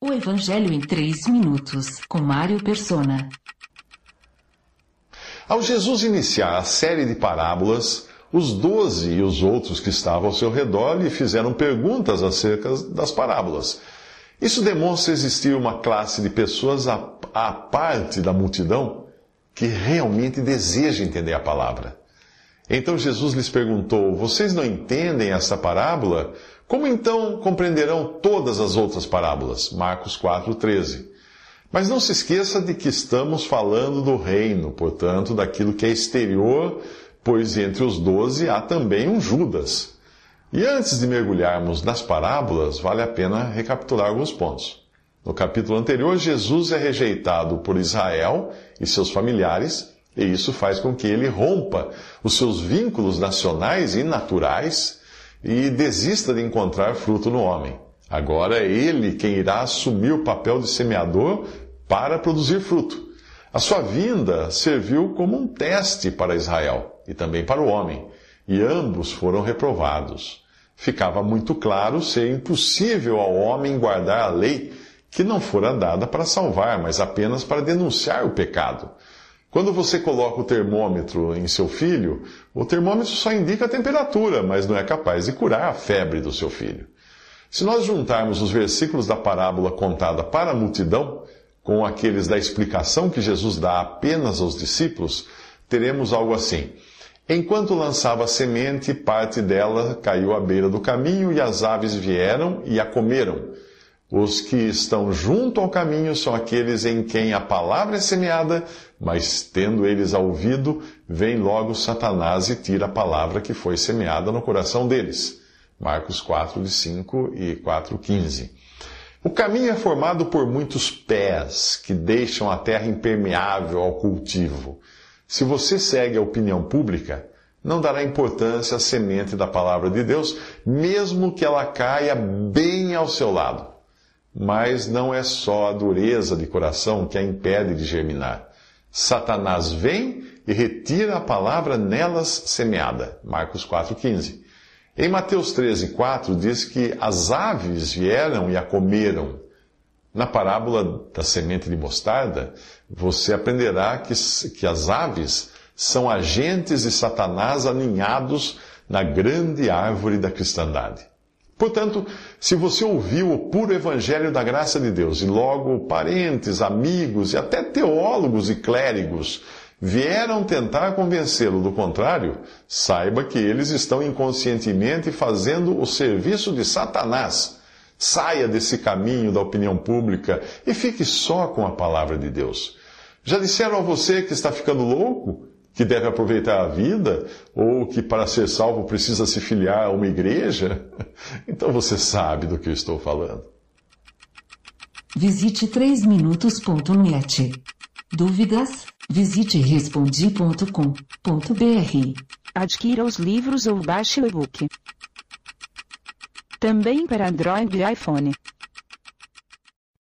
O Evangelho em 3 minutos, com Mário Persona. Ao Jesus iniciar a série de parábolas, os doze e os outros que estavam ao seu redor lhe fizeram perguntas acerca das parábolas. Isso demonstra existir uma classe de pessoas à, à parte da multidão que realmente deseja entender a palavra. Então Jesus lhes perguntou: Vocês não entendem essa parábola? Como então compreenderão todas as outras parábolas? Marcos 4,13. Mas não se esqueça de que estamos falando do reino, portanto, daquilo que é exterior, pois entre os doze há também um Judas. E antes de mergulharmos nas parábolas, vale a pena recapitular alguns pontos. No capítulo anterior, Jesus é rejeitado por Israel e seus familiares, e isso faz com que ele rompa os seus vínculos nacionais e naturais e desista de encontrar fruto no homem. Agora é ele quem irá assumir o papel de semeador para produzir fruto. A sua vinda serviu como um teste para Israel e também para o homem, e ambos foram reprovados. Ficava muito claro ser impossível ao homem guardar a lei que não fora dada para salvar, mas apenas para denunciar o pecado. Quando você coloca o termômetro em seu filho, o termômetro só indica a temperatura, mas não é capaz de curar a febre do seu filho. Se nós juntarmos os versículos da parábola contada para a multidão com aqueles da explicação que Jesus dá apenas aos discípulos, teremos algo assim. Enquanto lançava a semente, parte dela caiu à beira do caminho e as aves vieram e a comeram. Os que estão junto ao caminho são aqueles em quem a palavra é semeada, mas tendo eles ouvido, vem logo Satanás e tira a palavra que foi semeada no coração deles. Marcos 4, de 5 e 4, 15. O caminho é formado por muitos pés que deixam a terra impermeável ao cultivo. Se você segue a opinião pública, não dará importância à semente da palavra de Deus, mesmo que ela caia bem ao seu lado. Mas não é só a dureza de coração que a impede de germinar. Satanás vem e retira a palavra nelas semeada. Marcos 4,15. Em Mateus 13, 4 diz que as aves vieram e a comeram. Na parábola da semente de mostarda, você aprenderá que, que as aves são agentes de Satanás aninhados na grande árvore da cristandade. Portanto, se você ouviu o puro evangelho da graça de Deus e logo parentes, amigos e até teólogos e clérigos vieram tentar convencê-lo do contrário, saiba que eles estão inconscientemente fazendo o serviço de Satanás. Saia desse caminho da opinião pública e fique só com a palavra de Deus. Já disseram a você que está ficando louco? Que deve aproveitar a vida, ou que para ser salvo precisa se filiar a uma igreja, então você sabe do que eu estou falando. Visite 3minutos.net. Dúvidas? Visite respondi.com.br. Adquira os livros ou baixe o e-book. Também para Android e iPhone.